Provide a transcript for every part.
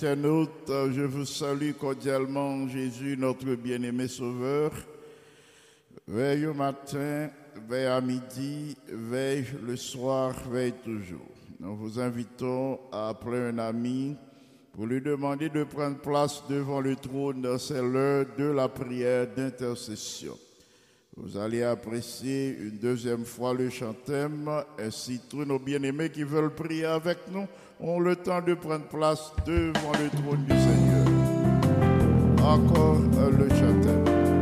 internautes, je vous salue cordialement, Jésus, notre bien-aimé Sauveur. Veille au matin, veille à midi, veille le soir, veille toujours. Nous vous invitons à appeler un ami pour lui demander de prendre place devant le trône. C'est l'heure de la prière d'intercession. Vous allez apprécier une deuxième fois le chantème, ainsi tous nos bien-aimés qui veulent prier avec nous ont le temps de prendre place devant le trône du Seigneur. Encore le chantème.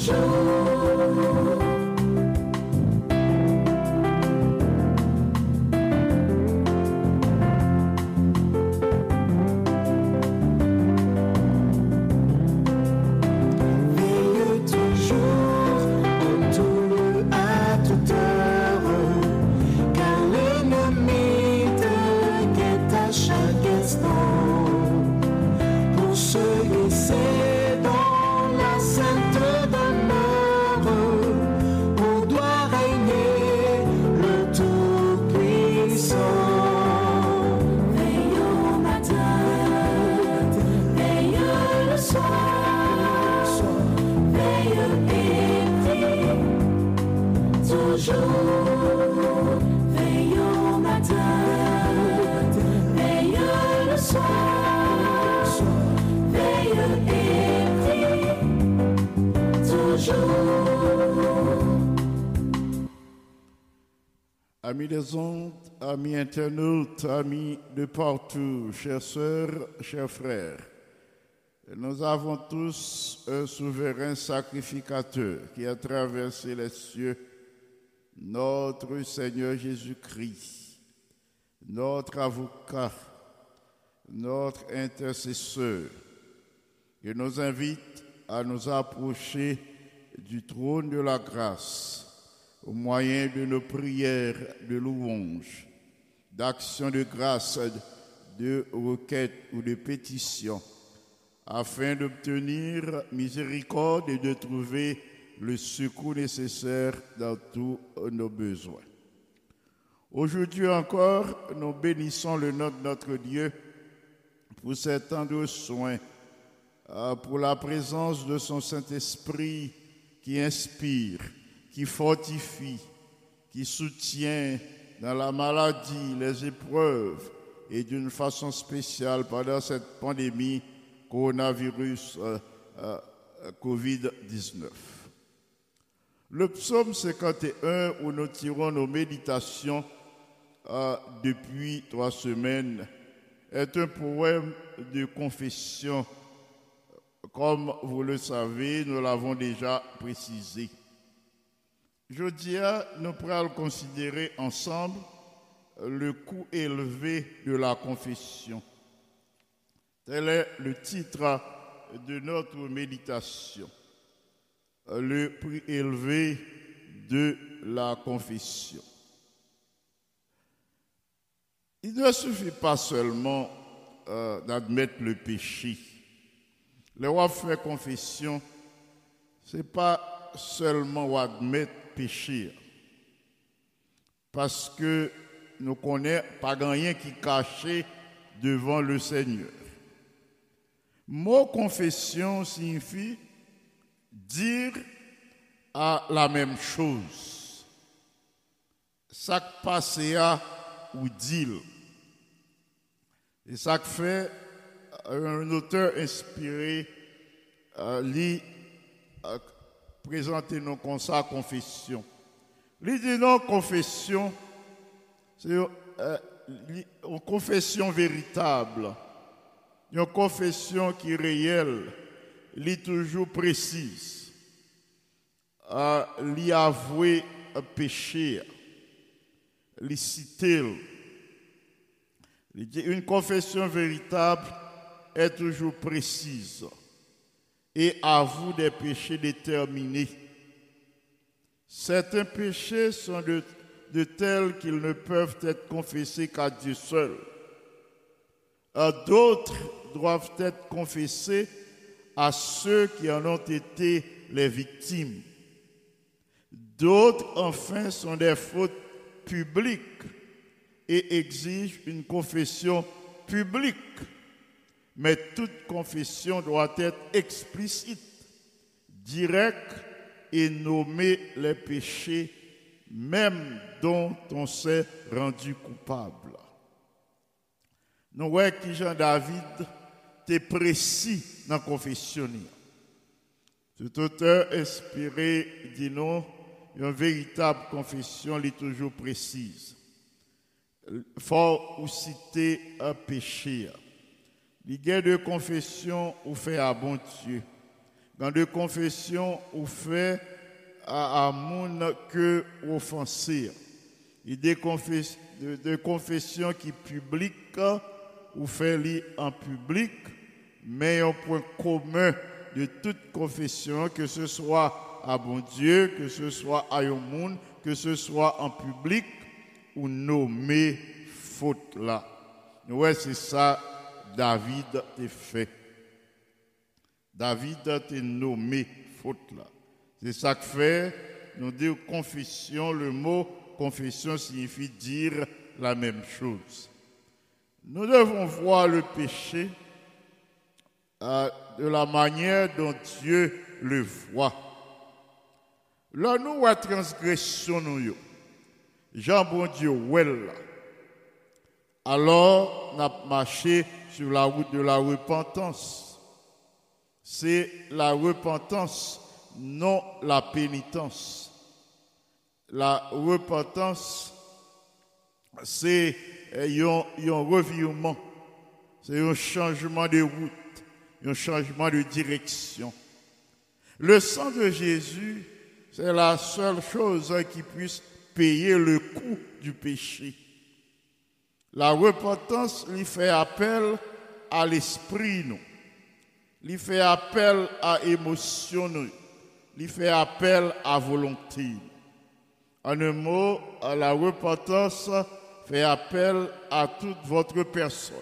jour. Internautes, amis de partout, chères sœurs, chers frères, nous avons tous un souverain sacrificateur qui a traversé les cieux, notre Seigneur Jésus-Christ, notre avocat, notre intercesseur, qui nous invite à nous approcher du trône de la grâce au moyen de nos prières de louange, d'actions de grâce, de requêtes ou de pétitions, afin d'obtenir miséricorde et de trouver le secours nécessaire dans tous nos besoins. Aujourd'hui encore, nous bénissons le nom de notre Dieu pour temps de soins, euh, pour la présence de son Saint-Esprit qui inspire, qui fortifie, qui soutient dans la maladie, les épreuves et d'une façon spéciale pendant cette pandémie coronavirus euh, euh, COVID-19. Le psaume 51 où nous tirons nos méditations euh, depuis trois semaines est un poème de confession. Comme vous le savez, nous l'avons déjà précisé. Je dirais, nous pourrons considérer ensemble le coût élevé de la confession. Tel est le titre de notre méditation. Le prix élevé de la confession. Il ne suffit pas seulement euh, d'admettre le péché. Le roi fait confession, ce n'est pas seulement admettre Parce que nous connaissons pas rien qui caché devant le Seigneur. Mot confession signifie dire à la même chose. Ça passe à ou dire. Et ça fait un auteur inspiré euh, lui euh, présenter nos comme ça confession. L'idée non confession, c'est euh, une confession véritable, une confession qui est réelle, est toujours précise, euh, lui avouer un péché, lui citer. Une confession véritable est toujours précise et avoue des péchés déterminés. Certains péchés sont de, tels qu'ils ne peuvent être confessés qu'à Dieu seul. D'autres doivent être confessés à ceux qui en ont été les victimes. D'autres, enfin, sont des fautes publiques et exigent une confession publique. Mais toute confession doit être explicite, directe et nommer les péchés même dont on s'est rendu coupable. Nous voyons que Jean-David est précis dans la confession. Cet auteur inspiré dit non, une véritable confession est toujours précise. Faut ou citer un péché. Il y a de confession ou fait à bon Dieu. Dans de confession ou fait à monde que offensé. Il y a de, de confession qui publique ou fait en public, mais un point commun de toute confession, que ce soit à bon Dieu, que ce soit à un monde, que ce soit en public ou nommé faute là. Ouais, c'est ça, David a fait. David a été nommé faute là. C'est ça que fait, nous dire confession, le mot confession signifie dire la même chose. Nous devons voir le péché euh, de la manière dont Dieu le voit. Là, nous, la transgression, nous, Jean bon Dieu, well, alors, nous avons marché sur la route de la repentance. C'est la repentance, non la pénitence. La repentance, c'est un, un revirement, c'est un changement de route, un changement de direction. Le sang de Jésus, c'est la seule chose qui puisse payer le coût du péché. La repentance lui fait appel à l'esprit, nous. Il fait appel à l'émotion, nous. Fait appel à volonté. En un mot, la repentance fait appel à toute votre personne.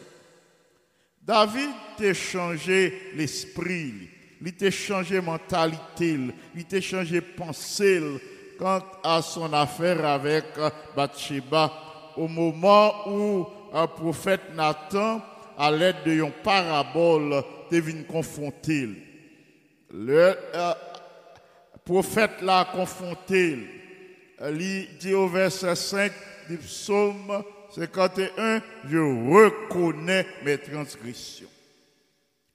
David t'a changé l'esprit, il t'a changé mentalité, il t'a changé pensée quant à son affaire avec Bathsheba au moment où un prophète Nathan, à l'aide de une parabole, devine confronter. Le euh, prophète l'a confronté. Il dit au verset 5 du psaume 51, je reconnais mes transgressions.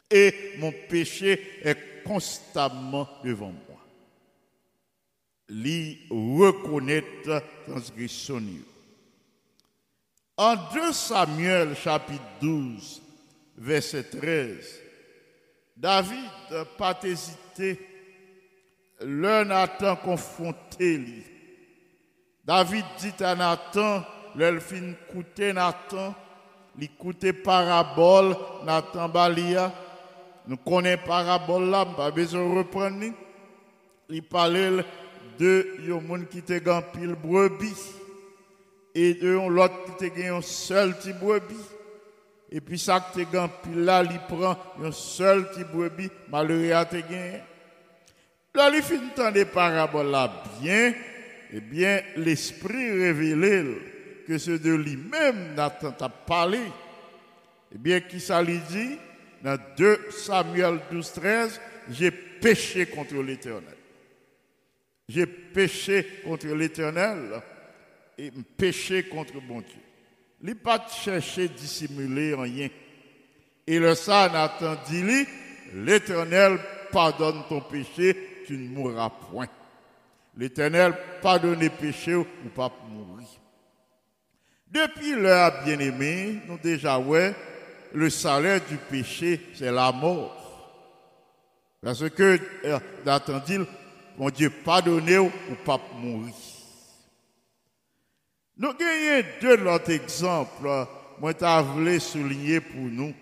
Et mon péché est constamment devant moi. Lui reconnaître transgression. En 2 Samuel chapitre 12, verset 13, David pas hésité, l'un Nathan confronté. David dit à Nathan, l'elfine coûtait Nathan, il coûtait parabole, Nathan Balia. Nous connaissons parabole là, pas besoin de reprendre. Il parlait de yon qui gan pile brebis et de l'autre qui te gan un seul petit brebis. Et puis ça que te gan pile là, il prend un seul petit brebis, malheureux à te gagné. Là, il finit des paraboles là bien, eh bien, l'esprit révélé que c'est de lui-même Nathan t'a parlé. Eh bien, qui ça lui dit? Dans 2 Samuel 12, 13, j'ai péché contre l'éternel. J'ai péché contre l'éternel et péché contre mon Dieu. Il pas cherché dissimuler rien. Et le ça, Nathan dit, l'éternel pardonne ton péché, tu ne mourras point. L'éternel pardonne les péchés ou pas mourir. Depuis l'heure bien-aimé, nous déjà ouais, le salaire du péché, c'est la mort. Parce que euh, Nathan dit, mon Dieu, pardonnez ou pas mourir. Nous avons deux autres exemples, moi, je voulu souligner pour nous.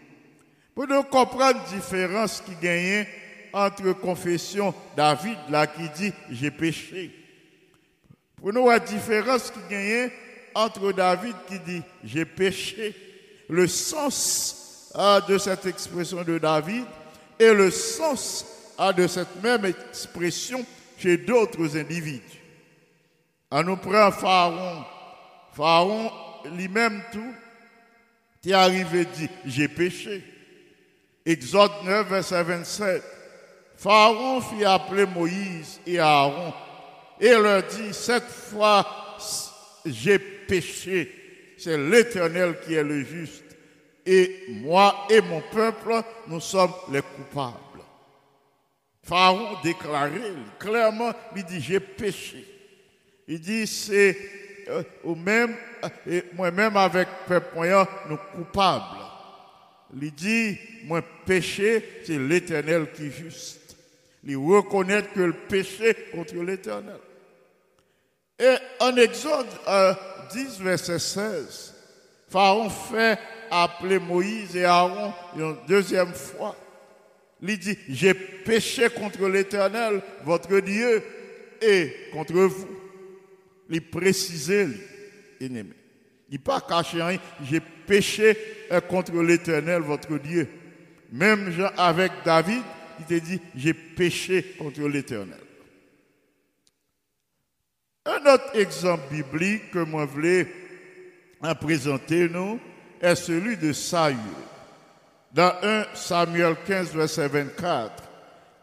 Pour nous comprendre la différence qui gagne entre confession David, là, qui dit j'ai péché. Pour nous, la différence qui gagne entre David qui dit j'ai péché, le sens de cette expression de David et le sens de cette même expression chez d'autres individus. On nous prend Pharaon. Pharaon lui-même tout, qui arrivé dit, j'ai péché. Exode 9, verset 27. Pharaon fit appeler Moïse et Aaron et leur dit, cette fois, j'ai péché. C'est l'Éternel qui est le juste. Et moi et mon peuple, nous sommes les coupables. Pharaon déclarait clairement, il dit, j'ai péché. Il dit, c'est euh, même, euh, moi-même avec peuple nous coupables. Il dit, moi péché, c'est l'éternel qui est juste. Il reconnaît que le péché contre l'éternel. Et en Exode 10, euh, verset 16, Pharaon fait appeler Moïse et Aaron une deuxième fois. Il dit, j'ai péché contre l'Éternel, votre Dieu, et contre vous. Il précisait, ennemi. Il pas caché rien, j'ai péché euh, contre l'Éternel, votre Dieu. Même avec David, il te dit, j'ai péché contre l'Éternel. Un autre exemple biblique que moi voulais présenter, nous, est celui de Saül. Dans 1 Samuel 15, verset 24,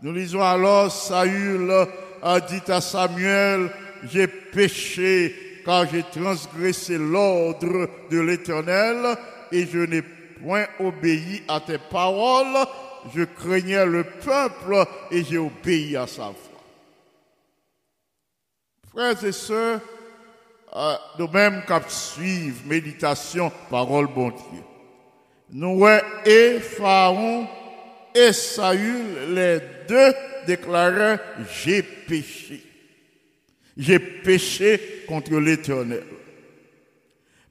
nous lisons alors Saül a dit à Samuel, j'ai péché car j'ai transgressé l'ordre de l'Éternel et je n'ai point obéi à tes paroles. Je craignais le peuple et j'ai obéi à sa voix. Frères et sœurs, euh, nous-mêmes qui suivre méditation, parole bon Dieu. Nous, et Pharaon et Saül, les deux déclaraient, j'ai péché. J'ai péché contre l'Éternel.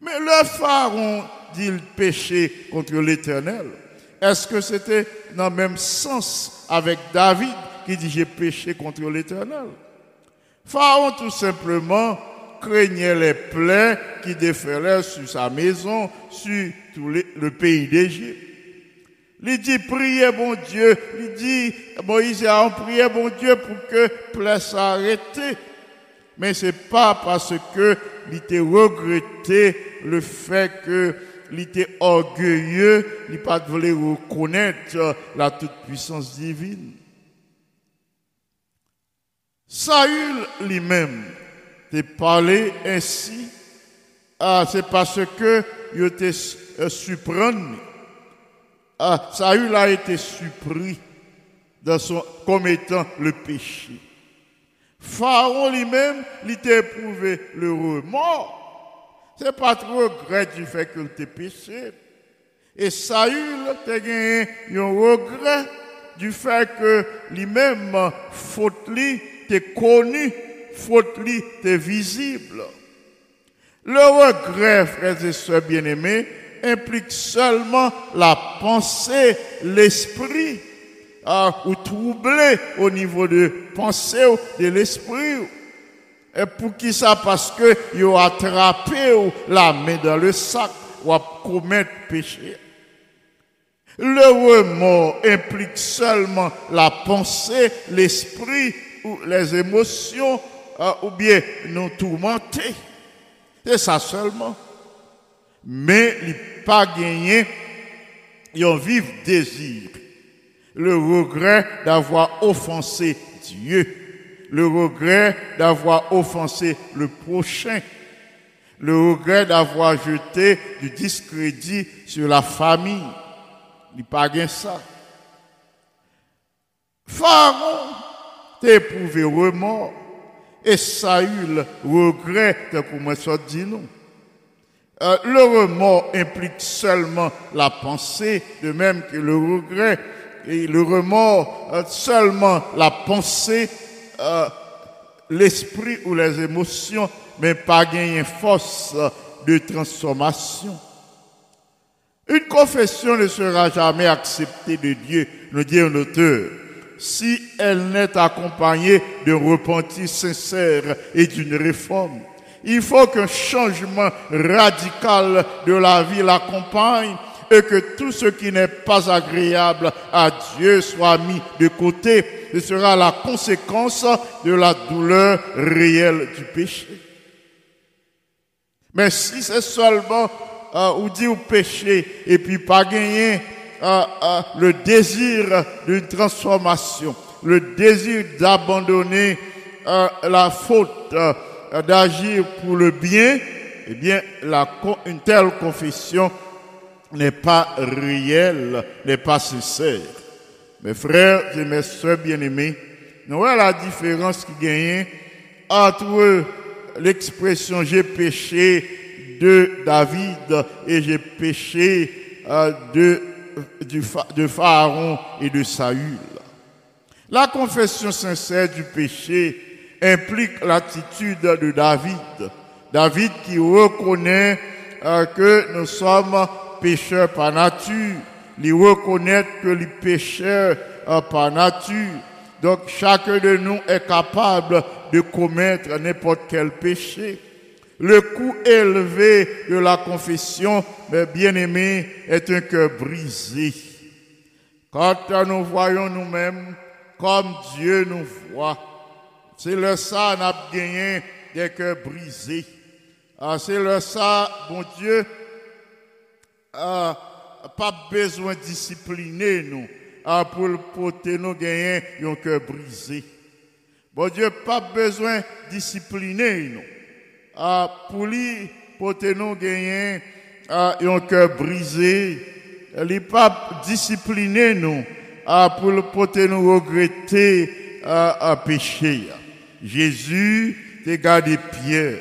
Mais le Pharaon dit péché contre l'Éternel? Est-ce que c'était dans le même sens avec David qui dit j'ai péché contre l'Éternel? Pharaon tout simplement craignait les plaies qui déferaient sur sa maison, sur tout le pays d'Égypte. Il dit, priez bon Dieu. Il dit, Moïse a prié bon Dieu pour que plaie s'arrête. Mais c'est pas parce que il était regretté le fait que il était orgueilleux, il pas reconnaître la toute-puissance divine. Saül lui-même t'a parlé ainsi, ah, c'est parce que il était euh, surpris. Ah, Saül a été surpris dans son, comme étant le péché. Pharaon lui-même, il t'a éprouvé le remords. C'est pas trop regret du fait qu'il t'a péché. Et Saül t'a gagné un regret du fait que lui-même, faute lui, t'es connu, faute lui, t'es visible. Le regret, frères et sœurs bien-aimés, implique seulement la pensée, l'esprit, ah, ou troublé au niveau de pensée de l'esprit. Et pour qui ça? Parce que ils attrapé la main dans le sac ou à commettre péché. Le remords implique seulement la pensée, l'esprit ou les émotions ah, ou bien nous tourmenter. C'est ça seulement. Mais il pas gagné un vif désir. Le regret d'avoir offensé Dieu. Le regret d'avoir offensé le prochain. Le regret d'avoir jeté du discrédit sur la famille. Il pas ça. Pharaon éprouvé remords et Saül regrette moi ça dit non. Euh, le remords implique seulement la pensée, de même que le regret et le remords euh, seulement la pensée, euh, l'esprit ou les émotions, mais pas gagner force de transformation. Une confession ne sera jamais acceptée de Dieu, nous dit un auteur, si elle n'est accompagnée d'un repentir sincère et d'une réforme. Il faut qu'un changement radical de la vie l'accompagne et que tout ce qui n'est pas agréable à Dieu soit mis de côté. Ce sera la conséquence de la douleur réelle du péché. Mais si c'est seulement euh, ou dit au péché et puis pas gagner euh, euh, le désir d'une transformation, le désir d'abandonner la faute, d'agir pour le bien, eh bien, une telle confession n'est pas réelle, n'est pas sincère. Mes frères et mes soeurs bien-aimés, nous voyons la différence qui gagne entre l'expression j'ai péché de David et j'ai péché de de Pharaon et de Saül. La confession sincère du péché implique l'attitude de David. David qui reconnaît euh, que nous sommes pécheurs par nature. Il reconnaît que les pécheurs par nature. Donc chacun de nous est capable de commettre n'importe quel péché. Le coût élevé de la confession, mes bien-aimés, est un cœur brisé. Quand nous voyons nous-mêmes comme Dieu nous voit, c'est le ça n'a gagné des cœurs brisés. Ah, c'est le ça, bon Dieu, ah, pas besoin de discipliner nous ah, pour porter nous gagner un cœur brisé. Bon Dieu, pas besoin de discipliner nous ah, pour lui, pour nous gagner un cœur brisé, il pas discipliné nous pour porter nous regretter à, pécher. Jésus t'a gardé Pierre.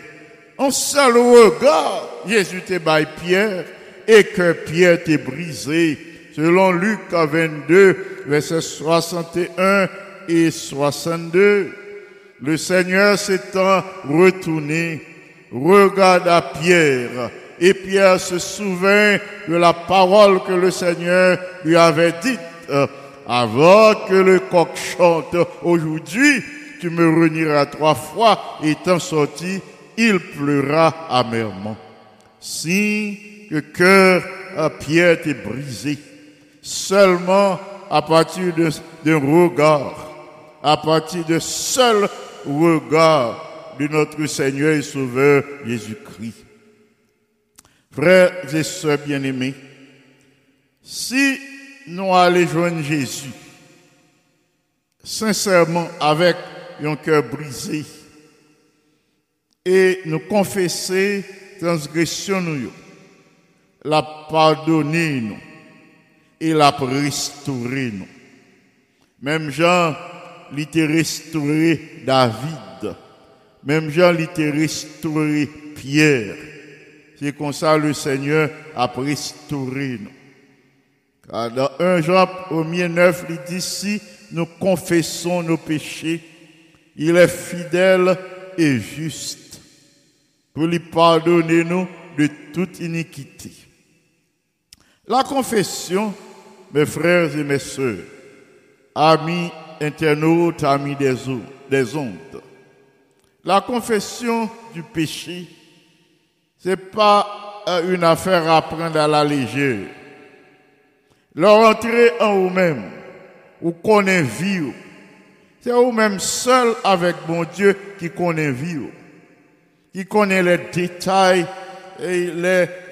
En seul regard, Jésus t'a Pierre et que Pierre t'est brisé. Selon Luc 22, versets 61 et 62, le Seigneur s'étant retourné, regarde à Pierre. Et Pierre se souvint de la parole que le Seigneur lui avait dite. Avant que le coq chante aujourd'hui, tu me renieras trois fois. Étant sorti, il pleura amèrement. Si le cœur à Pierre est brisé, seulement à partir d'un regard, à partir de seul regard de notre Seigneur et Sauveur Jésus-Christ. Frères et sœurs bien-aimés, si nous allons joindre Jésus, sincèrement avec un cœur brisé, et nous confesser transgression la pardonner nous, et la restaurer nous. Même Jean, il était restauré David. Même Jean, il était restauré Pierre. C'est comme ça le Seigneur a restauré nous. Car dans 1 Jean au 9, il dit si nous confessons nos péchés, il est fidèle et juste pour lui pardonner nous de toute iniquité. La confession, mes frères et mes sœurs, amis internautes, amis des, des ondes, la confession du péché, c'est pas euh, une affaire à prendre à la légère. Leur entrée en vous-même, ou connaît vie, c'est vous-même seul avec mon Dieu qui connaît vie, qui connaît les détails et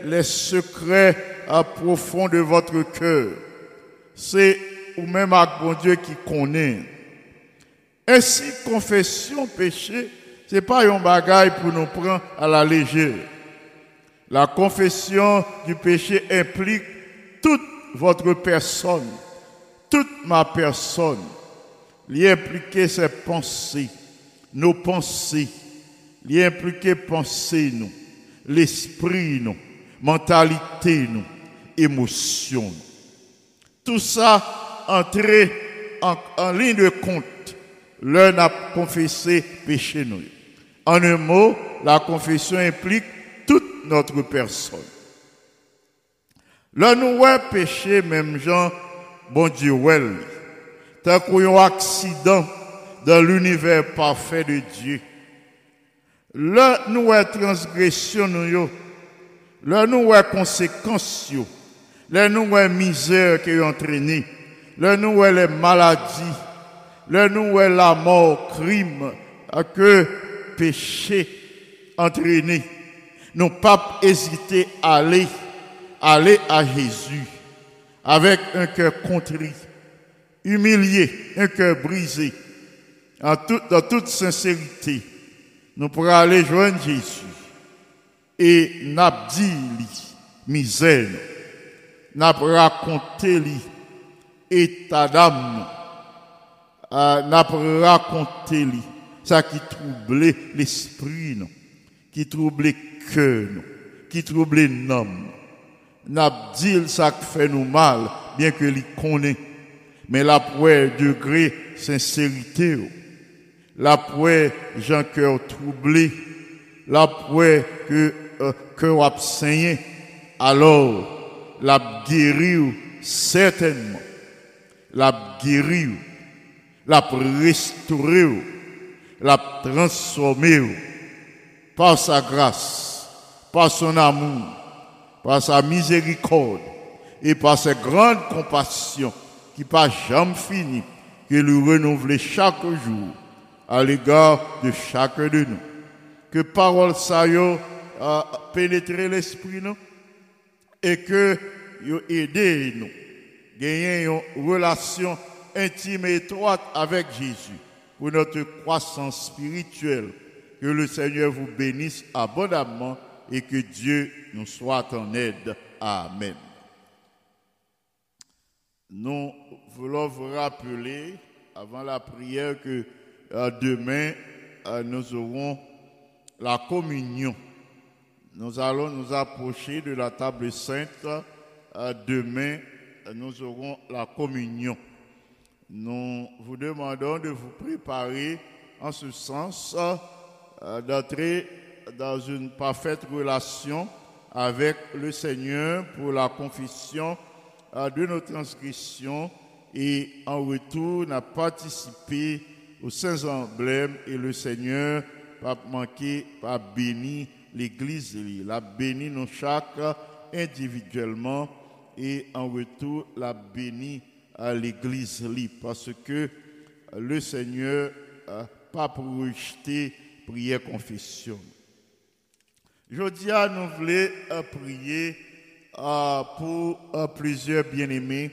les secrets profonds de votre cœur. C'est vous-même avec mon Dieu qui connaît. Ainsi, confession péché, c'est pas un bagage pour nous prendre à la légère. La confession du péché implique toute votre personne, toute ma personne. L'y impliquer ses pensées, nos pensées. L'y impliquer penser nous, l'esprit nous, mentalité nous, émotion. Tout ça entrer en, ligne de compte. L'un a confessé péché nous. En un mot, la confession implique toute notre personne. Là, nous ouais péché, même gens, bon Dieu, well. Tant qu'il a un accident dans l'univers parfait de Dieu. Là, nous ouais transgression, nous, là, nous ouais conséquences, là, nous ouais misère qui est entraînée, là, nous ouais les maladies, là, nous ouais la mort, crime, que péché entraîné. Nous pas hésiter à aller, aller à Jésus. Avec un cœur contrit, humilié, un cœur brisé, en dans toute sincérité. Nous pourrons aller joindre Jésus. Et n'abdi misère, n'a raconter li état d'âme, n'a raconter li ça qui troublait l'esprit, qui troublait le cœur, qui troublait l'homme. N'a dit ça qui fait nous mal, bien que l'y connaît. Mais la poêle degré sincérité, la poêle Jean cœur troublé, la poêle que euh, cœur absaigné, alors la guéri certainement, la guéri, la restauré l'a transformé. Par sa grâce, par son amour, par sa miséricorde et par sa grande compassion qui pas jamais fini, que nous renouveler chaque jour à l'égard de chacun de nous. Que parole a pénétré l'esprit nous et que yo aidé nous gagner une relation intime et étroite avec Jésus pour notre croissance spirituelle. Que le Seigneur vous bénisse abondamment et que Dieu nous soit en aide. Amen. Nous voulons vous rappeler avant la prière que euh, demain euh, nous aurons la communion. Nous allons nous approcher de la table sainte. Euh, demain, nous aurons la communion. Nous vous demandons de vous préparer en ce sens, euh, d'entrer dans une parfaite relation avec le Seigneur pour la confession euh, de nos transgressions et en retour, n'a participé aux saints emblèmes et le Seigneur va manquer, va bénir l'Église, la béni nous chaque individuellement et en retour, la béni à l'église parce que le Seigneur n'a pas pour rejeter prière confession. Jeudi, nous voulons euh, prier euh, pour plusieurs bien-aimés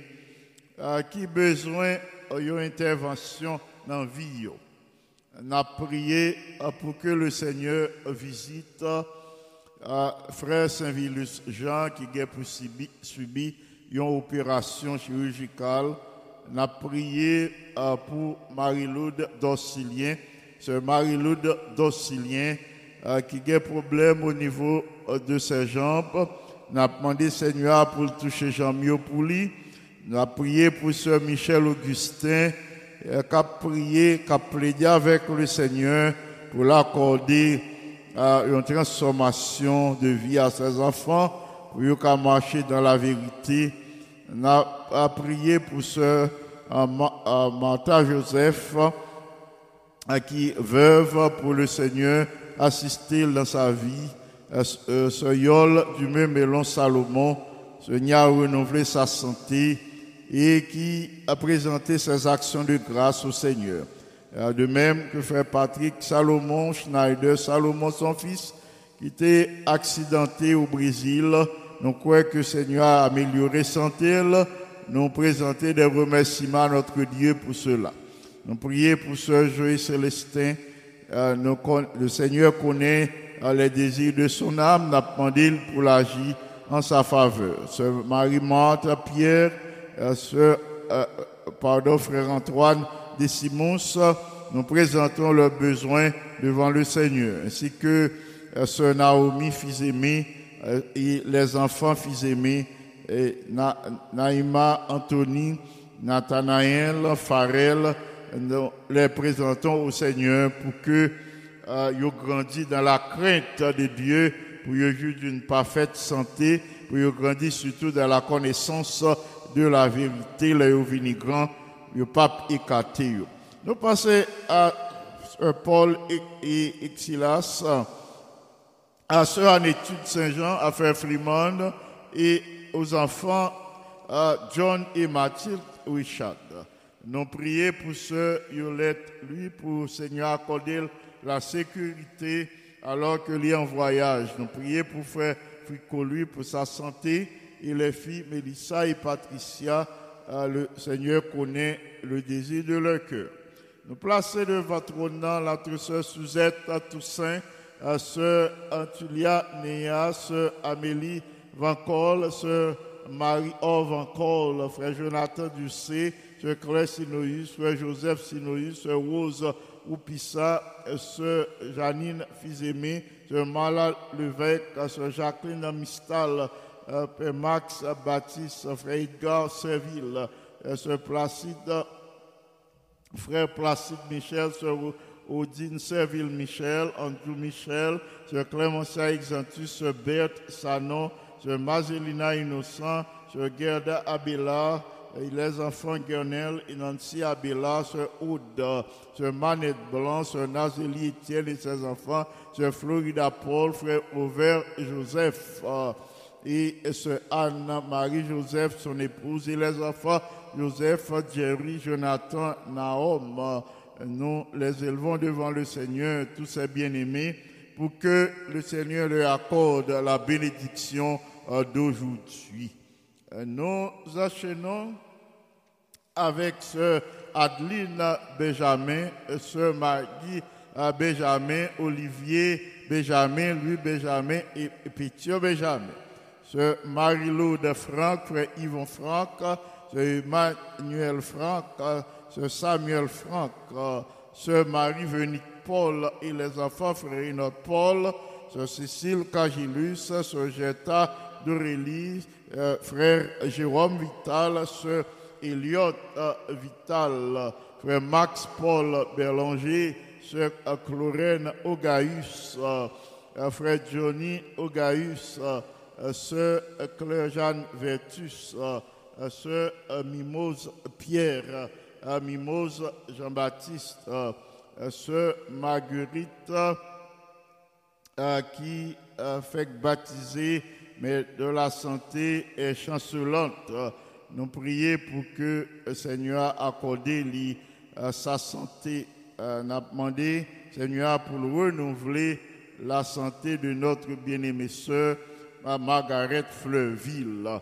qui ont besoin d'une intervention dans la vie. Avons prié pour que le Seigneur visite frère Saint-Vilus Jean qui a subi une opération chirurgicale. Avons prié pour Marie-Laude Dorsilien, sœur Marie-Laude Dorsilien, qui a des problèmes au niveau de ses jambes. Avons demandé Seigneur pour toucher Jean-Mio pour lui. Avons prié pour sœur Michel Augustin, qui a prié, qui a plaidé avec le Seigneur pour l'accorder une transformation de vie à ses enfants, pour qu'ils marcher dans la vérité. Nous avons prié pour sœur Martha Joseph, qui veuve pour le Seigneur, assister dans sa vie. Ce yol du même Mélon Salomon, ce a renouvelé sa santé et qui a présenté ses actions de grâce au Seigneur. De même que frère Patrick Salomon Schneider, Salomon son fils, qui était accidenté au Brésil, nous croyons que le Seigneur a amélioré santé, nous présenter des remerciements à notre Dieu pour cela. Nous prions pour ce Joël Célestin. Euh, le Seigneur connaît euh, les désirs de son âme. Nous demandé pour l'agir en sa faveur. Ce Marie-Marthe Pierre, euh, ce, pardon, frère Antoine de Simons, nous présentons leurs besoins devant le Seigneur, ainsi que ce Naomi, fils aimé, et les enfants, fils aimés, et Naïma, Anthony, Nathanaël, Farel, nous les présentons au Seigneur pour que euh, grandissent dans la crainte de Dieu, pour qu'ils jouent d'une parfaite santé, pour qu'ils grandissent surtout dans la connaissance de la vérité, les venus grands, ils pas écarté. Nous passons à Paul et, et, Silas, à ceux en étude Saint-Jean, à Frère Flimond, et aux enfants John et Mathilde Richard. Nous prions pour ce Yolette, lui, pour Seigneur accorder la sécurité alors que est en voyage. Nous prions pour frère Frico, lui, pour sa santé et les filles Mélissa et Patricia. Euh, le Seigneur connaît le désir de leur cœur. Nous plaçons devant nom notre sœur Suzette Toussaint, sœur Antulia Néa, sœur Amélie Vancol, sœur Marie-Or Vancol, frère Jonathan Ducé, sœur Claire Sinoïs, frère Joseph Sinoïs, sœur Rose Oupissa, sœur Janine Fils-Aimé, sœur Mala Levesque, sœur Jacqueline Mistal, Max Baptiste, frère Edgar Serville, sœur Placide, frère Placide Michel, sœur Odine Serville Michel, Andrew Michel, sœur Clémentia Exantus, sœur Berthe Sanon, sœur Mazelina Innocent, sœur Gerda Abela, les enfants Guernel, Nancy Abela, Sœur Aude, Sœur Manette Blanc, Sœur Nazélie Etienne et ses enfants, Sœur Florida Paul, Frère Auvert Joseph, et Sœur Anne-Marie Joseph, son épouse, et les enfants Joseph, Jerry, Jonathan, Naom. Nous les élevons devant le Seigneur, tous ces bien-aimés, pour que le Seigneur leur accorde la bénédiction euh, d'aujourd'hui. Nous enchaînons avec ce Adeline Benjamin, ce Maggie euh, Benjamin, Olivier Benjamin, Louis Benjamin et Pétio Benjamin. Ce Marie-Lou de Franck, frère Yvon Franck, ce Emmanuel Franck, ce Samuel Franck, ce Marie-Venique Paul et les enfants frère Paul, ce Cécile Cagilus, ce Jetta d'Aurélie, euh, frère Jérôme Vital, sœur Elliot euh, Vital, frère Max Paul Berlanger, sœur euh, Clorène Ogaïus, frère Johnny Ogaïus, sœur Claire-Jeanne Vertus, sœur Mimose Pierre, Mimose Jean-Baptiste, sœur Marguerite qui fait baptiser mais de la santé est chancelante. Nous prions pour que le Seigneur accorde euh, sa santé. Euh, nous avons demandé Seigneur, pour renouveler la santé de notre bien-aimée sœur, Margaret Fleuville.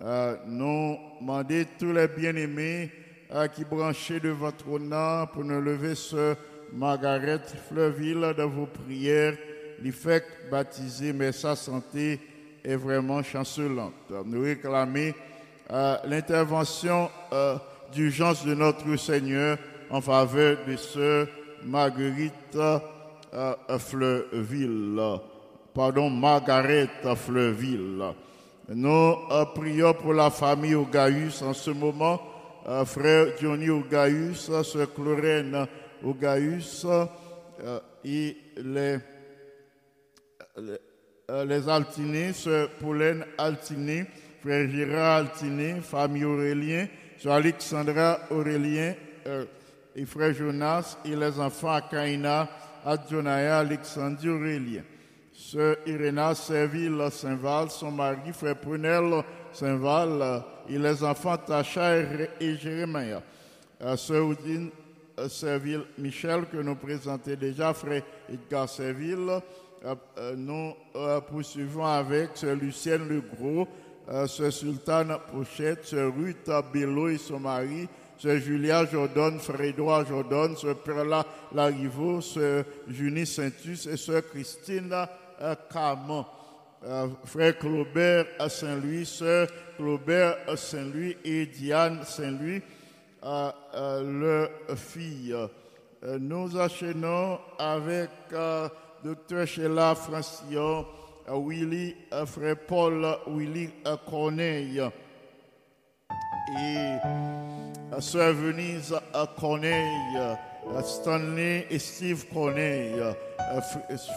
Euh, nous demandons tous les bien-aimés euh, qui branchaient de votre nom pour nous lever ce Margaret Fleuville dans vos prières, lui fait baptiser, mais sa santé est vraiment chancelante. Nous réclamons euh, l'intervention euh, d'urgence de notre Seigneur en faveur de ce Marguerite euh, Fleuville. Pardon, Margaret Fleuville. Nous prions pour la famille Ogaïus en ce moment. frère Johnny Ogaïus, sœur Clorène Ogaïus et les, les, les sœur Pauline Altiné, frère Gérard Altiné, famille Aurélien, sœur Alexandra Aurélien et frère Jonas et les enfants Kaina, Adjonaya, Alexandre Aurélien. Sœur Iréna Serville Saint-Val, son mari, frère Prunel Saint-Val et les enfants Tacha et Jérémia. Sœur Oudine Serville Michel, que nous présentons déjà, frère Edgar Serville. Nous poursuivons avec Sœur Lucienne Legros, Sœur Sultane Pochette, Sœur Ruth Bello et son mari, Sœur Julia Jordan, Frère Edouard Jordan, Sœur Perla Larivo, Sœur Junie Saintus et Sœur Christine Camon. Frère Claubert Saint-Louis, Sœur Claubert Saint-Louis et Diane Saint-Louis, leur fille. Nous enchaînons avec Docteur Sheila Francillon, Willy, Frère Paul Willy Corneille et Sœur Venise Corneille, Stanley et Steve Corneille,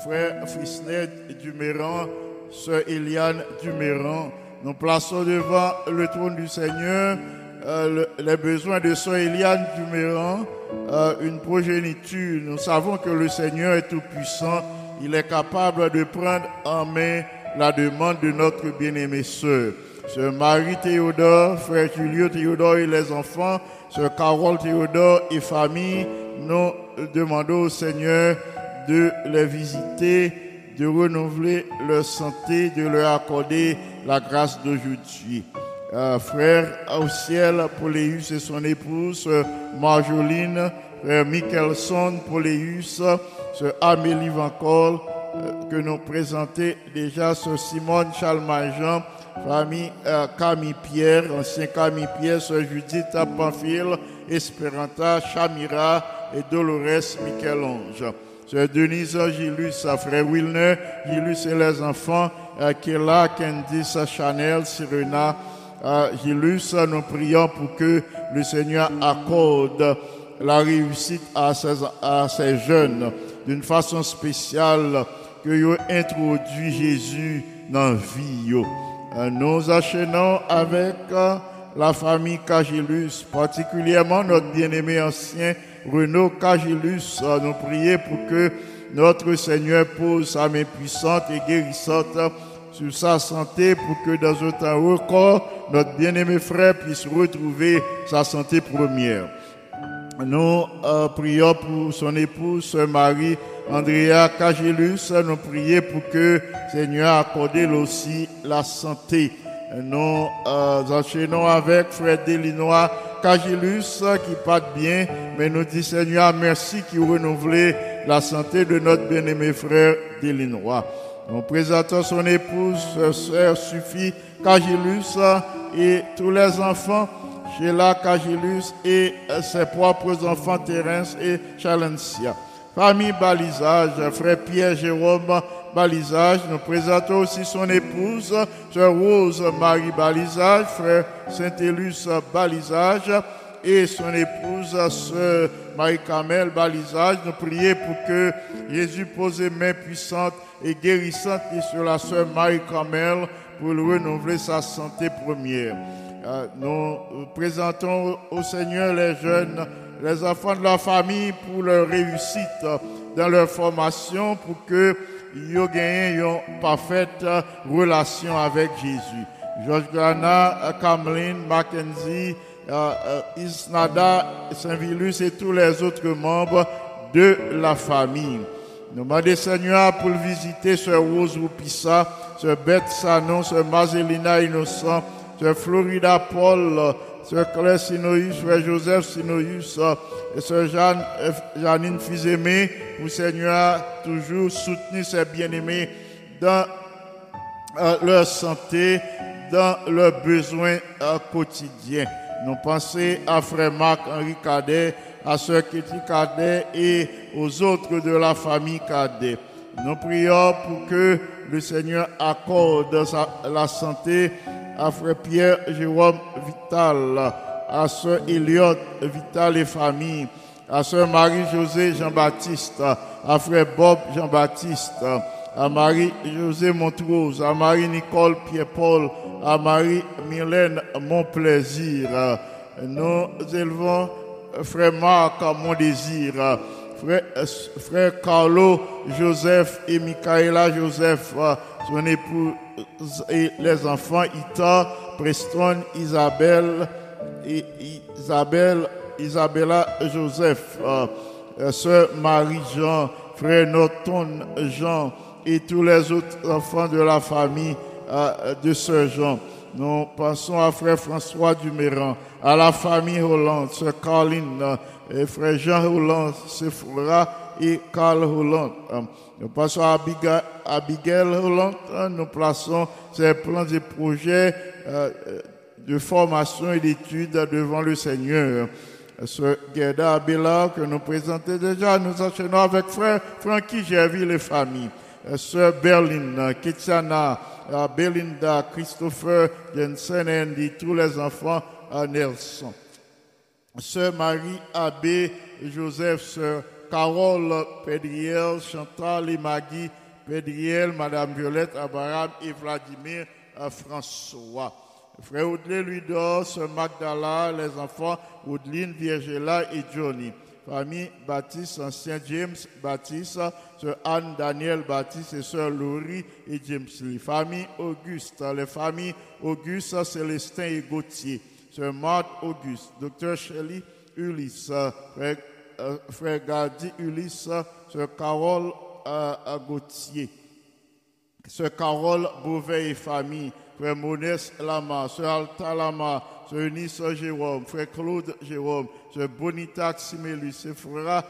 Frère Frisnet Duméran, Sœur Eliane Duméran. Nous plaçons devant le trône du Seigneur euh, le, les besoins de Sœur Eliane Duméran, euh, une progéniture. Nous savons que le Seigneur est tout-puissant. Il est capable de prendre en main la demande de notre bien-aimée sœur. Sœur Marie Théodore, frère Julio Théodore et les enfants, Sœur Carole Théodore et famille, nous demandons au Seigneur de les visiter, de renouveler leur santé, de leur accorder la grâce d'aujourd'hui. Euh, frère au ciel, Poléus et son épouse, Marjoline, frère Michelson, Poléus, Sœur Amélie Vancol, euh, que nous présentons déjà, Sœur Simone Chalmajan, famille euh, Camille Pierre, ancien Camille Pierre, Sœur Judith Pamphile, Esperanta, Chamira et Dolores Michel-Ange. Sœur Denise Gilus, frère Wilner, Gilus et les enfants, euh, Kela, Candice, Chanel, Sirena, euh, Gilus, nous prions pour que le Seigneur accorde la réussite à ces, jeunes d'une façon spéciale que introduit Jésus dans la vie. Nous enchaînons avec la famille Cagilus, particulièrement notre bien-aimé ancien Renaud Cagilus. Nous prions pour que notre Seigneur pose sa main puissante et guérissante sur sa santé pour que dans un temps record, notre bien-aimé frère puisse retrouver sa santé première. Nous euh, prions pour son épouse, Marie Andrea Cagilus. Nous prions pour que Seigneur accorde aussi la santé. Nous euh, enchaînons avec frère Delinois Cagilus qui part bien, mais nous dit Seigneur merci qui renouvelé la santé de notre bien-aimé frère Delinois. Nous présentons son épouse, sœur Suffit Cagilus et tous les enfants Sheila Cagilus et ses propres enfants Terence et Chalencia. Famille Balisage, frère Pierre Jérôme Balisage, nous présentons aussi son épouse, sœur Rose Marie Balisage, frère Saint-Élus Balisage et son épouse, sœur Marie-Camel Balisage. Nous prions pour que Jésus pose les mains puissantes et guérissantes sur la sœur Marie-Camel pour renouveler sa santé première. Nous présentons au Seigneur les jeunes, les enfants de la famille pour leur réussite dans leur formation, pour que ils aient une parfaite relation avec Jésus. Georges Grana, Kamlin, Mackenzie, Isnada, Saint-Vilus et tous les autres membres de la famille. Nous demandons, Seigneur, pour visiter ce Rose Roupissa, ce Beth Sanon, ce Mazelina Innocent, ce Florida Paul, ce Claire Sinoïus, ce Joseph Sinoïus, et ce Jeanne, Janine Fils-Aimé, pour Seigneur, toujours soutenir ces bien-aimés dans euh, leur santé, dans leurs besoins euh, quotidiens. Nous pensons à Frère Marc Henri Cadet, à Sœur Kitty Cadet et aux autres de la famille Cadet. Nous prions pour que le Seigneur accorde la santé à Frère Pierre Jérôme Vital, à Sœur Eliott Vital et famille, à Sœur Marie-Josée Jean-Baptiste, à Frère Bob Jean-Baptiste, à Marie-Josée Montrose, à Marie-Nicole Pierre-Paul, à Marie-Mylène Mon Plaisir. Nous élevons Frère Marc Mon Désir, frère, frère Carlo Joseph et Michaela Joseph, son époux et les enfants Ita, Preston, Isabelle, Isabella Joseph, sœur Marie-Jean, frère Norton Jean, et tous les autres enfants de la famille euh, de ce Jean. Nous passons à frère François Duméran, à la famille Hollande, sœur Caroline, euh, et frère Jean Hollande, Sephora et Carl Hollande. Euh, nous passons à Abigail, Hollande, nous plaçons ces plans et projets de formation et d'études devant le Seigneur. Ce Gerda Abela que nous présentons déjà, nous enchaînons avec frère Francky Gerville et famille. Euh, Sœur Berlin, Kitiana, euh, Belinda, Christopher, Jensen et tous les enfants à Nelson. Sœur Marie Abbé, Joseph, Sœur Carole Pédriel, Chantal et Maggie Pédriel, Madame Violette Abraham et Vladimir euh, François. Frère Audley Ludor, Sœur Magdala, les enfants Audeline, Virgela et Johnny famille Baptiste, ancien James Baptiste, sœur Anne Daniel Baptiste et sœur Laurie et James Lee. Famille Auguste, les familles Auguste, Célestin et Gauthier, sœur Marthe Auguste, docteur Shelley Ulysse, frère, euh, frère Ulysse, sœur Carole euh, Gauthier, sœur Carole Beauvais et famille, frère Monès Lama, sœur Alta Lama, sœur Eunice Jérôme, frère Claude Jérôme, sœur Bonita Aximé, sœur frère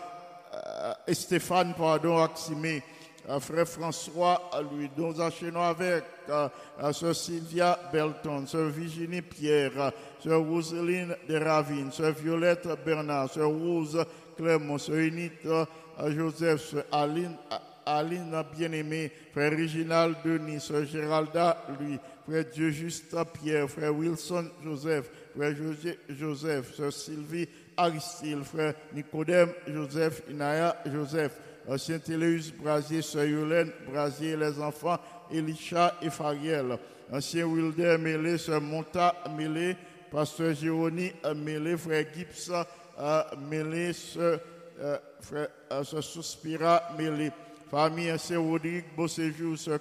euh, Stéphane, pardon, Aximé, euh, frère François, lui, nous enchaînons avec euh, sœur Sylvia Belton, sœur Virginie Pierre, sœur Roseline de Ravine, sœur Violette Bernard, sœur Rose Clément, sœur Unit Joseph, sœur Aline, Aline bien-aimée, frère Réginald Denis, sœur Géralda, lui, frère Dieu Pierre, frère Wilson Joseph, frère José Joseph, sœur Sylvie Aristide, frère Nicodème Joseph, Inaya Joseph, ancien Téléus Brasier, sœur Yolène Brasier, les enfants Elisha et Fariel, ancien Wilder Mélé, sœur Monta Mélé, pasteur Jérôme Mélé, frère Gibbs euh, Mélé, sœur, euh, euh, Suspira Mélé, famille ancien Rodrigue Beauséjour, sœur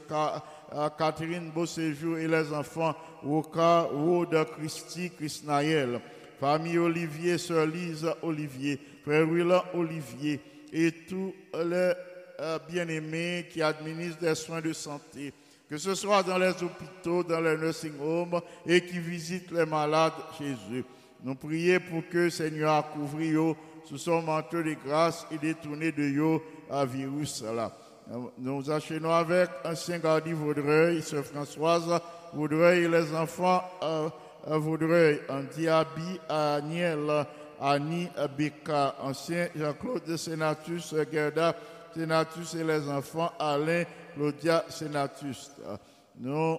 Catherine Beauséjour et les enfants Woka, Wode, Christy, Christnaël. Famille Olivier, Sœur Lise Olivier, Frère Willan Olivier et tous les euh, bien-aimés qui administrent des soins de santé, que ce soit dans les hôpitaux, dans les nursing homes et qui visitent les malades chez eux. Nous prions pour que Seigneur couvre sous son manteau de grâce et détourne de yo à virus là. Nous enchaînons avec ancien Gardi Vaudreuil, Sœur Françoise Vaudreuil les enfants euh, Vaudreuil, Andy Abi, Aniel, Annie Beka, ancien Jean-Claude Sénatus, Gerda Sénatus et les enfants Alain, Claudia Sénatus. Nous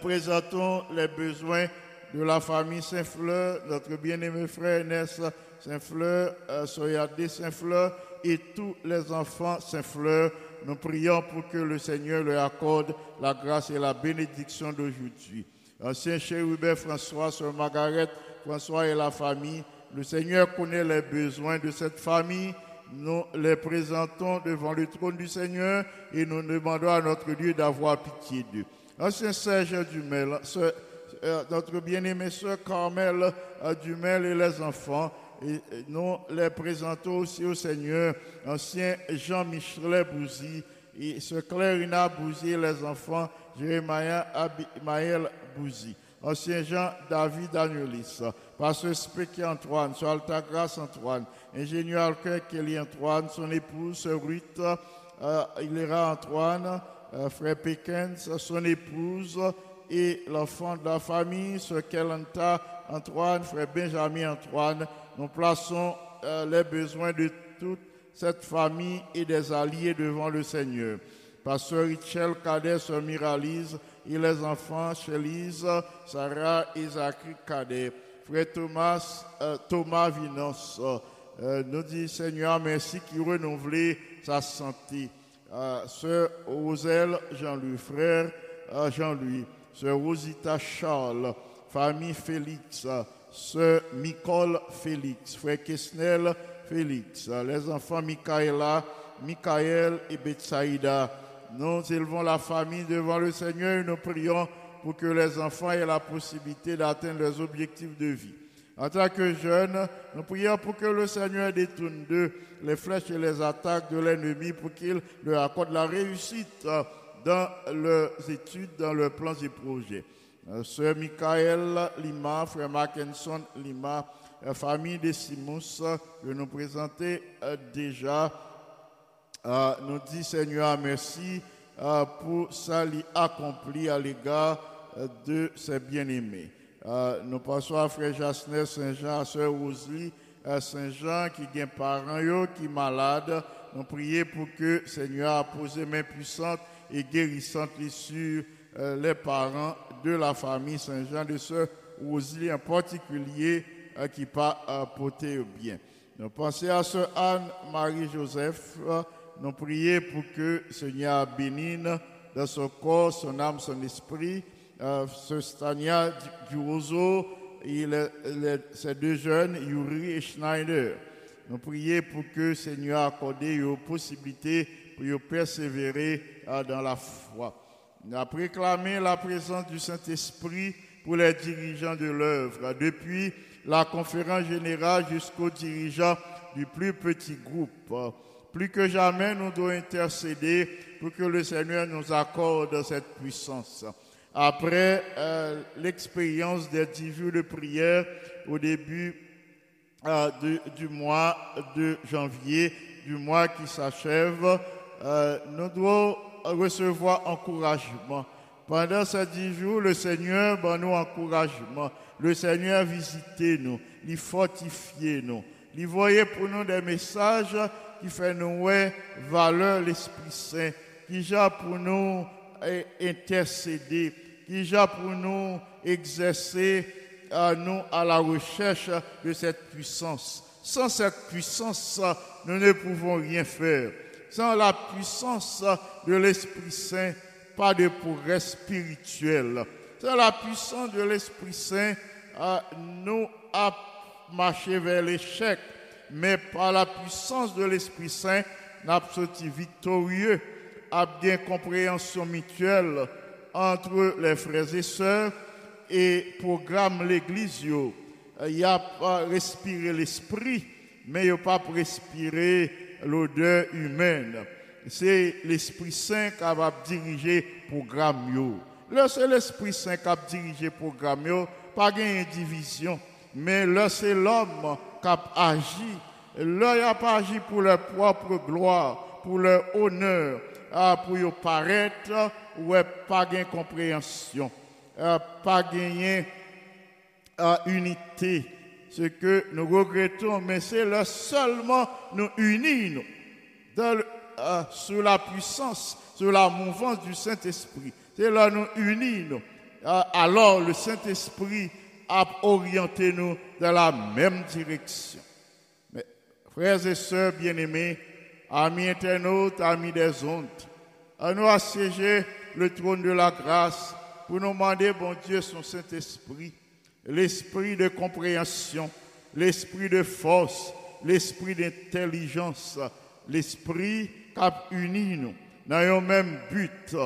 présentons les besoins de la famille Saint-Fleur, notre bien-aimé frère Ernest Saint-Fleur, euh, Soyadé Saint-Fleur et tous les enfants Saint-Fleur. Nous prions pour que le Seigneur leur accorde la grâce et la bénédiction d'aujourd'hui. Ancien chérubin François, Sœur Margaret, François et la famille, le Seigneur connaît les besoins de cette famille. Nous les présentons devant le trône du Seigneur et nous demandons à notre Dieu d'avoir pitié d'eux. Ancien Serge Dumel, euh, notre bien-aimée sœur Carmel euh, Dumel et les enfants, Et et nous les présentons aussi au Seigneur, ancien Jean-Michel Bouzy, et ce Clarina Bouzy, les enfants Jérémia Abimaël Bouzy, ancien Jean Agnelis, pasteur Spéki Antoine, sur Altagrace Antoine, ingénieur Alcœur Kelly Antoine, son épouse Ruth euh, Hilera Antoine, euh, frère Pékens, son épouse et l'enfant de la famille, ce Kelanta Antoine, frère Benjamin Antoine. Nous plaçons euh, les besoins de toute cette famille et des alliés devant le Seigneur. Pasteur Richel Cadet, sœur Miralise et les enfants Chélise, Sarah et Zachary Cadet. Frère Thomas, euh, Thomas Vinos, euh, nous dit Seigneur, merci qui renouvelait sa santé. Euh, Sœur Roselle Jean-Louis, frère euh, Jean-Louis, Sœur Rosita Charles, famille Félix, euh, Sœur Nicole Félix, frère Kesnel Félix, euh, les enfants Michaela, Michael et Betsaïda. Nous élevons la famille devant le Seigneur et nous prions pour que les enfants aient la possibilité d'atteindre leurs objectifs de vie. En tant que jeunes, nous prions pour que le Seigneur détourne d'eux les flèches et les attaques de l'ennemi pour qu'il leur accorde la réussite dans leurs études, dans leurs plans et projets. Euh, Sœur Michael Lima, frère Mackinson Lima, euh, famille de Simus, euh, de nous présenter euh, déjà nous dit Seigneur merci pour ça li accompli à l'égard euh, de ses bien-aimés. Euh, nous passons à Frère Jasner Saint-Jean, à Sœur Rosely euh, Saint-Jean qui a parents qui malade. Nous prions pour que Seigneur a posé main puissante et guérissante sur euh, les parents de la famille Saint-Jean, de Sœur Rosely en particulier euh, qui pas euh, porté bien. Nous pensons à Sœur Anne-Marie-Joseph. Nous prions pour que Seigneur bénisse dans son corps, son âme, son esprit. Euh, ce Stania Durozo et ces deux jeunes, Yuri et Schneider. Nous prions pour que Seigneur accorde une possibilité pour persévérer euh, dans la foi. Nous avons proclamé la présence du Saint-Esprit pour les dirigeants de l'œuvre, depuis la conférence générale jusqu'aux dirigeants du plus petit groupe. Plus que jamais, nous devons intercéder pour que le Seigneur nous accorde cette puissance. Après euh, l'expérience des dix jours de prière au début euh, du mois de janvier, du mois qui s'achève, euh, nous devons recevoir encouragement. Pendant ces dix jours, le Seigneur ben, nous encouragement. Le Seigneur visitez nous, il fortifie nous. Il voyait pour nous des messages qui fait nous valeur l'Esprit Saint, qui j'ai pour nous eh, intercéder, qui j'ai pour nous exercer à nous à la recherche de cette puissance. Sans cette puissance, nous ne pouvons rien faire. Sans la puissance de l'Esprit Saint, pas de progrès spirituel. Sans la puissance de l'Esprit Saint, nous a marché vers l'échec. Mais par la puissance de l'Esprit Saint, nous sorti victorieux, à bien compréhension mutuelle entre les frères et sœurs et programme l'église, il n'y a pas respiré l'esprit, mais il n'y a pas respirer l'odeur humaine. C'est l'Esprit Saint qui va diriger le programme. Là, l'Esprit Saint qui va diriger le programme. Pas de division, mais là, c'est l'homme qui a agi. Là, il n'a pas agi pour leur propre gloire, pour leur honneur, pour y paraître, ou pas de compréhension pas gagner unité. Ce que nous regrettons, mais c'est là seulement nous unir euh, sous la puissance, sous la mouvance du Saint-Esprit. C'est là nous unir. Euh, alors le Saint-Esprit a orienté nous dans la même direction. Frères et sœurs bien-aimés, amis internautes, amis des ondes, à nous assiéger le trône de la grâce pour nous demander, bon Dieu, son Saint-Esprit, l'esprit de compréhension, l'esprit de force, l'esprit d'intelligence, l'esprit qui a uni nous dans même but,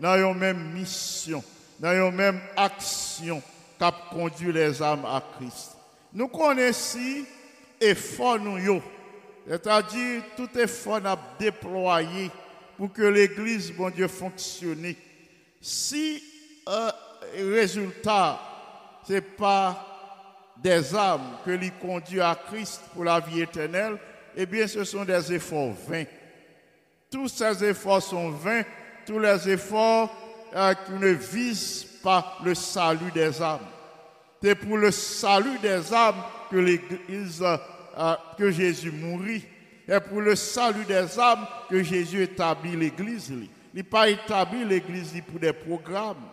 dans même mission, dans même action qui conduit les âmes à Christ. Nous connaissons effort nous c'est-à-dire tout effort déployé pour que l'église, bon Dieu, fonctionne. Si euh, résultat, ce n'est pas des âmes que lui conduit à Christ pour la vie éternelle, eh bien, ce sont des efforts vains. Tous ces efforts sont vains, tous les efforts euh, qui ne visent pas le salut des âmes. C'est pour le salut des âmes que l'Église, euh, que Jésus mourit. Et pour le salut des âmes que Jésus établit l'Église. Il n'a pas établi l'Église pour des programmes,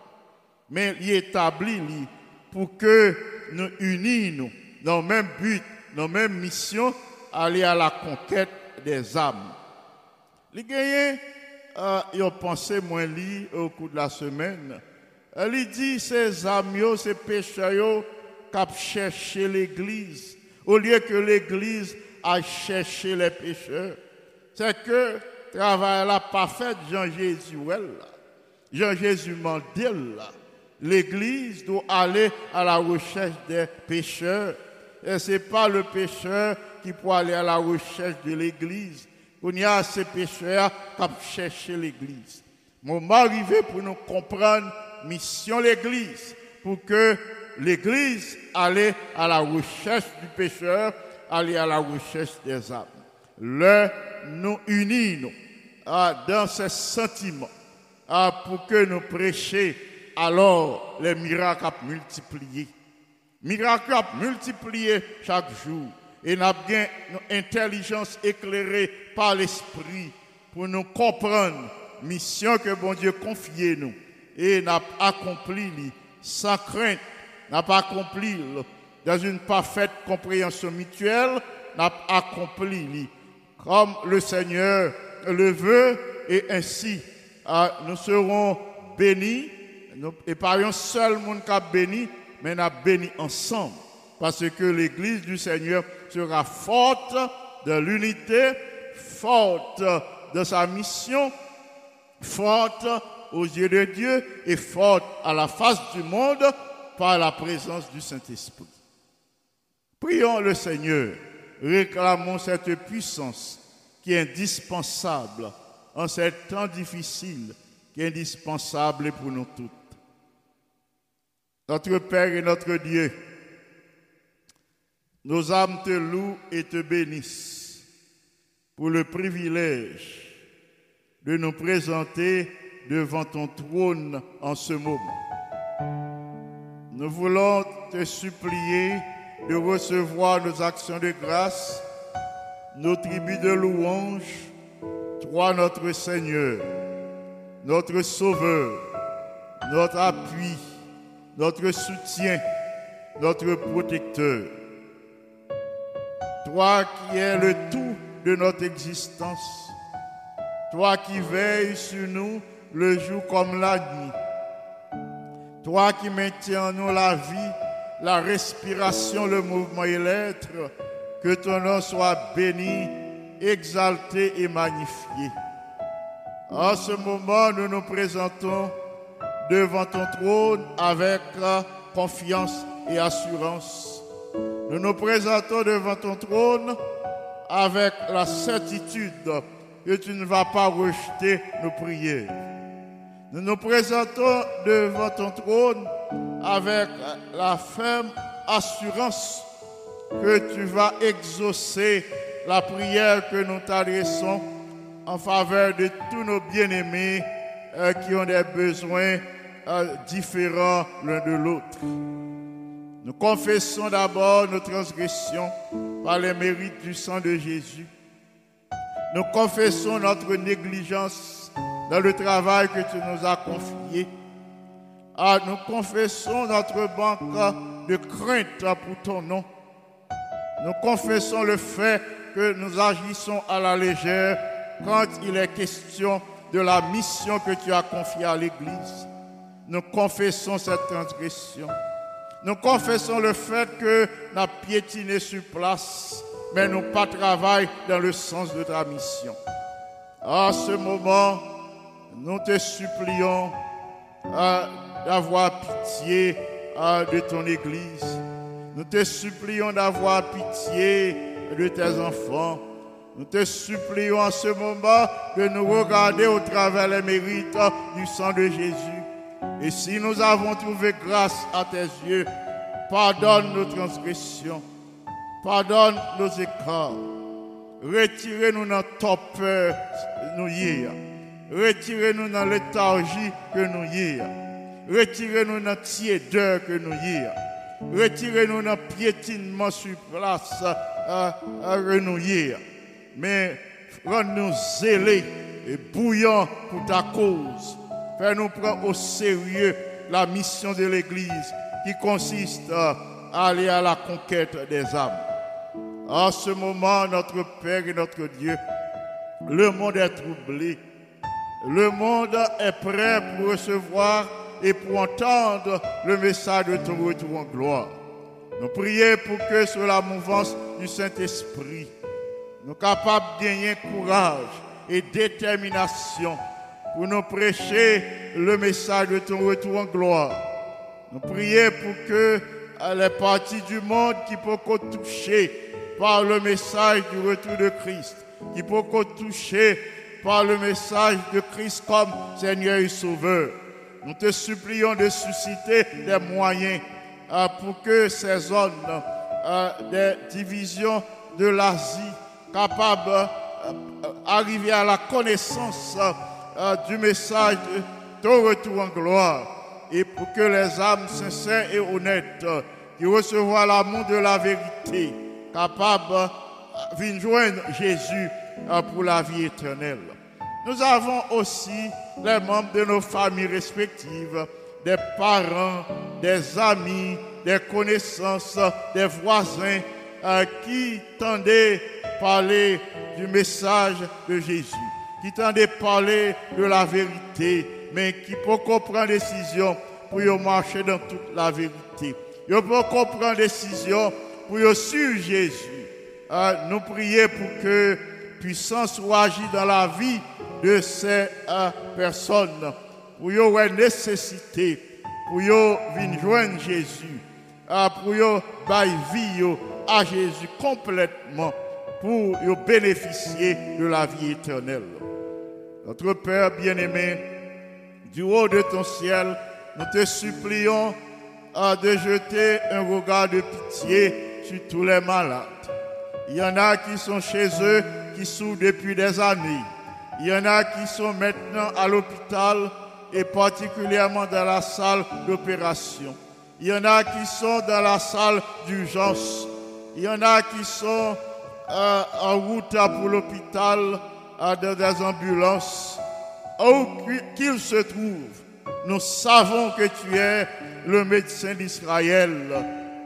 mais il établit pour que nous unissions dans le même but, dans la même mission, aller à la conquête des âmes. Les gagnants, euh, ils ont pensé moins li au cours de la semaine. Elle dit ces amis, ces pécheurs, qui cherché l'église, au lieu que l'église a cherché les pécheurs. C'est que travail là pas fait Jean-Jésus. Jean-Jésus Mandel. L'église doit aller à la recherche des pécheurs. Et ce n'est pas le pécheur qui peut aller à la recherche de l'église. Il y a ces pécheurs qui chercher l'église. Moment arrivé pour nous comprendre mission l'église, pour que l'église allait à la recherche du pécheur, allait à la recherche des âmes. Le nous unissons ah, dans ces sentiments ah, pour que nous prêchions alors les miracles à multiplier. Miracles à multiplier chaque jour. Et nous avons bien une intelligence éclairée par l'Esprit pour nous comprendre mission que bon Dieu confie nous. Et n'a accompli sans crainte, n'a pas accompli dans une parfaite compréhension mutuelle, n'a accompli comme le Seigneur le veut. Et ainsi ah, nous serons bénis. Et pas un seul monde qui a béni, mais nous béni ensemble parce que l'église du Seigneur sera forte de l'unité, forte de sa mission, forte aux yeux de Dieu et forte à la face du monde par la présence du Saint-Esprit. Prions le Seigneur, réclamons cette puissance qui est indispensable en ces temps difficiles, qui est indispensable pour nous toutes. Notre Père et notre Dieu, nos âmes te louent et te bénissent pour le privilège de nous présenter devant ton trône en ce moment. Nous voulons te supplier de recevoir nos actions de grâce, nos tribus de louange, toi notre Seigneur, notre Sauveur, notre appui, notre soutien, notre protecteur. Toi qui es le tout de notre existence, toi qui veilles sur nous le jour comme la nuit. Toi qui maintiens en nous la vie, la respiration, le mouvement et l'être, que ton nom soit béni, exalté et magnifié. En ce moment, nous nous présentons devant ton trône avec confiance et assurance. Nous nous présentons devant ton trône avec la certitude que tu ne vas pas rejeter nos prières. Nous nous présentons devant ton trône avec la ferme assurance que tu vas exaucer la prière que nous t'adressons en faveur de tous nos bien-aimés euh, qui ont des besoins euh, différents l'un de l'autre. Nous confessons d'abord nos transgressions par les mérites du sang de Jésus. Nous confessons notre négligence dans le travail que tu nous as confié. Ah, nous confessons notre banque de crainte pour ton nom. Nous confessons le fait que nous agissons à la légère quand il est question de la mission que tu as confiée à l'Église. Nous confessons cette transgression. Nous confessons le fait que nous avons piétiné sur place, mais nous pas travaillé dans le sens de ta mission. À ce moment, nous te supplions euh, d'avoir pitié euh, de ton Église. Nous te supplions d'avoir pitié de tes enfants. Nous te supplions en ce moment de nous regarder au travers les mérites du sang de Jésus. Et si nous avons trouvé grâce à tes yeux, pardonne nos transgressions, pardonne nos écarts. Retirez-nous dans torpeur, nous hier. Retirez-nous dans léthargie que nous hier. Retirez-nous dans tiédeur que nous hier. Retirez-nous dans piétinement sur place que nous hier. Mais rends-nous zélés et bouillants pour ta cause. Fais-nous prendre au sérieux la mission de l'Église qui consiste à aller à la conquête des âmes. En ce moment, notre Père et notre Dieu, le monde est troublé. Le monde est prêt pour recevoir et pour entendre le message de ton retour en gloire. Nous prions pour que sur la mouvance du Saint-Esprit, nous capables de gagner courage et détermination pour nous prêcher le message de ton retour en gloire. Nous prions pour que les parties du monde qui peuvent toucher par le message du retour de Christ, qui peut toucher par le message de Christ comme Seigneur et Sauveur. Nous te supplions de susciter des moyens euh, pour que ces zones euh, des divisions de l'Asie capables d'arriver euh, à la connaissance du message de retour en gloire et pour que les âmes sincères et honnêtes qui recevront l'amour de la vérité capable de joindre Jésus euh, pour la vie éternelle. Nous avons aussi les membres de nos familles respectives, des parents, des amis, des connaissances, des voisins euh, qui tendaient parler du message de Jésus, qui tendaient parler de la vérité, mais qui peuvent prendre décision pour marcher dans toute la vérité. Ils peuvent prendre décision pour suivre Jésus. Euh, nous prions pour que puissance soit agie dans la vie de ces euh, personnes. Pour y avoir nécessité, pour y venir joindre Jésus, euh, pour y vie à Jésus complètement, pour bénéficier de la vie éternelle. Notre Père bien-aimé, du haut de ton ciel, nous te supplions de jeter un regard de pitié sur tous les malades. Il y en a qui sont chez eux, qui souffrent depuis des années. Il y en a qui sont maintenant à l'hôpital et particulièrement dans la salle d'opération. Il y en a qui sont dans la salle d'urgence. Il y en a qui sont euh, en route pour l'hôpital dans des ambulances. Où qu'ils se trouvent, nous savons que tu es le médecin d'Israël,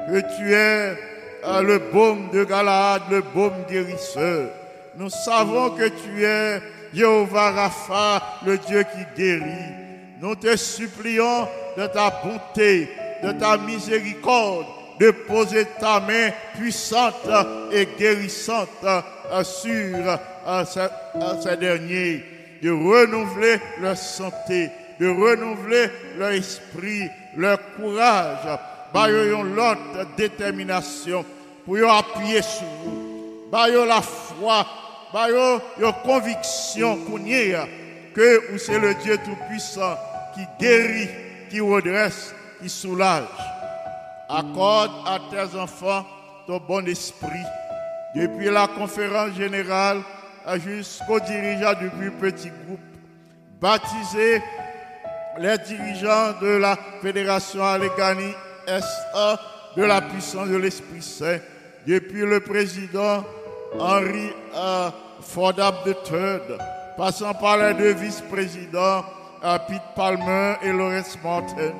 que tu es ah, le baume de Galade, le baume guérisseur. Nous savons que tu es Jéhovah Rapha, le Dieu qui guérit. Nous te supplions de ta bonté, de ta miséricorde, de poser ta main puissante et guérissante ah, sur ah, ces derniers, de renouveler leur santé, de renouveler leur esprit, leur courage, Bayo l'autre détermination pour appuyer sur vous. Bayo la foi, bayo une conviction que c'est le Dieu Tout-Puissant qui guérit, qui redresse, qui soulage. Accorde à tes enfants ton bon esprit. Depuis la conférence générale jusqu'aux dirigeants du plus petit groupe, baptisez les dirigeants de la Fédération Allegheny SA de la puissance de l'Esprit Saint, depuis le président Henri euh, Fordab III, passant par les deux vice-présidents euh, Pete Palmer et Lawrence Martin.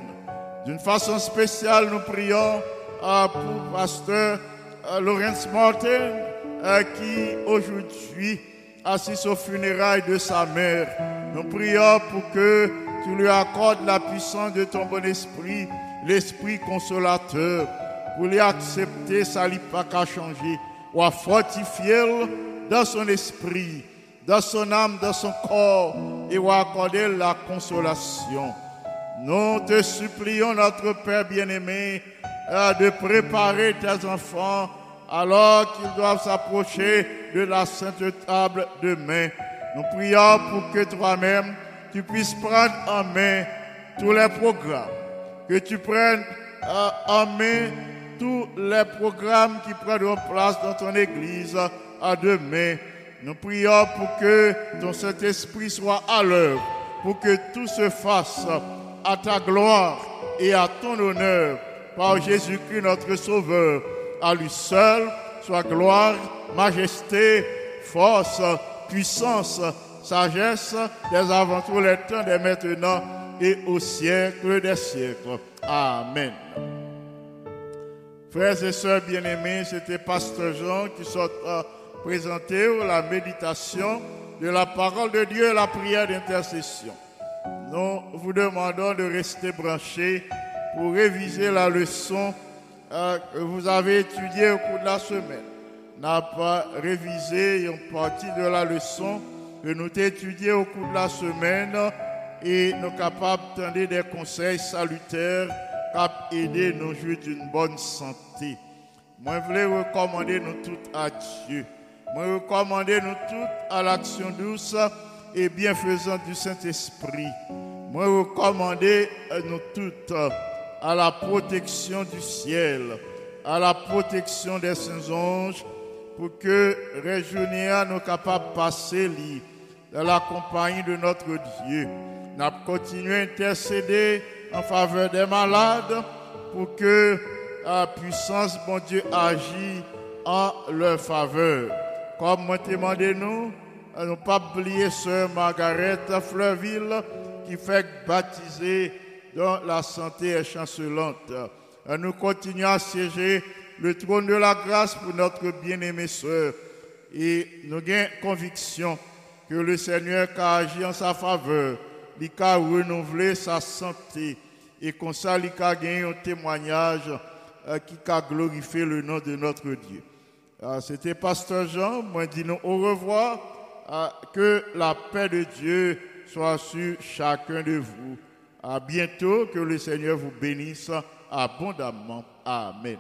D'une façon spéciale, nous prions euh, pour pasteur Lawrence Martin, qui aujourd'hui assiste aux funérailles de sa mère. Nous prions pour que tu lui accordes la puissance de ton bon esprit l'Esprit consolateur, pour lui accepter, n'a pas qu'à changer, ou à fortifier dans son esprit, dans son âme, dans son corps, et à accorder la consolation. Nous te supplions, notre Père bien-aimé, de préparer tes enfants alors qu'ils doivent s'approcher de la sainte table demain. Nous prions pour que toi-même, tu puisses prendre en main tous les programmes, que tu prennes euh, en main tous les programmes qui prendront place dans ton Église à demain. Nous prions pour que ton Saint-Esprit soit à l'œuvre, pour que tout se fasse à ta gloire et à ton honneur par Jésus-Christ notre Sauveur. À lui seul soit gloire, majesté, force, puissance, sagesse, des avant tous les temps, des maintenant et au siècle des siècles. Amen. Frères et sœurs bien-aimés, c'était Pasteur Jean qui sort présenter la méditation de la parole de Dieu et la prière d'intercession. Nous vous demandons de rester branchés pour réviser la leçon euh, que vous avez étudiée au cours de la semaine. N'a pas révisé une partie de la leçon que nous avons au cours de la semaine et nous sommes capables de des conseils salutaires qui aider nos jouer d'une bonne santé. Moi, je voulais recommander nous toutes à Dieu. Moi, recommander nous toutes à l'action douce et bienfaisante du Saint-Esprit. Moi, recommander nous toutes à la protection du ciel, à la protection des saints anges, pour que réjouir nous capables de passer dans la compagnie de notre Dieu. Nous continuons à intercéder en faveur des malades pour que la puissance, bon Dieu, agisse en leur faveur. Comme moi demandé nous, ne pas oublier sœur Margaret Fleurville qui fait baptiser dans la santé est chancelante. Nous continuons à siéger le trône de la grâce pour notre bien-aimée sœur. Et nous avons conviction que le Seigneur a agi en sa faveur, il a renouvelé sa santé et comme ça, il a gagné un témoignage euh, qui a glorifié le nom de notre Dieu. Euh, c'était Pasteur Jean, moi dis au revoir, euh, que la paix de Dieu soit sur chacun de vous. À bientôt, que le Seigneur vous bénisse abondamment. Amen.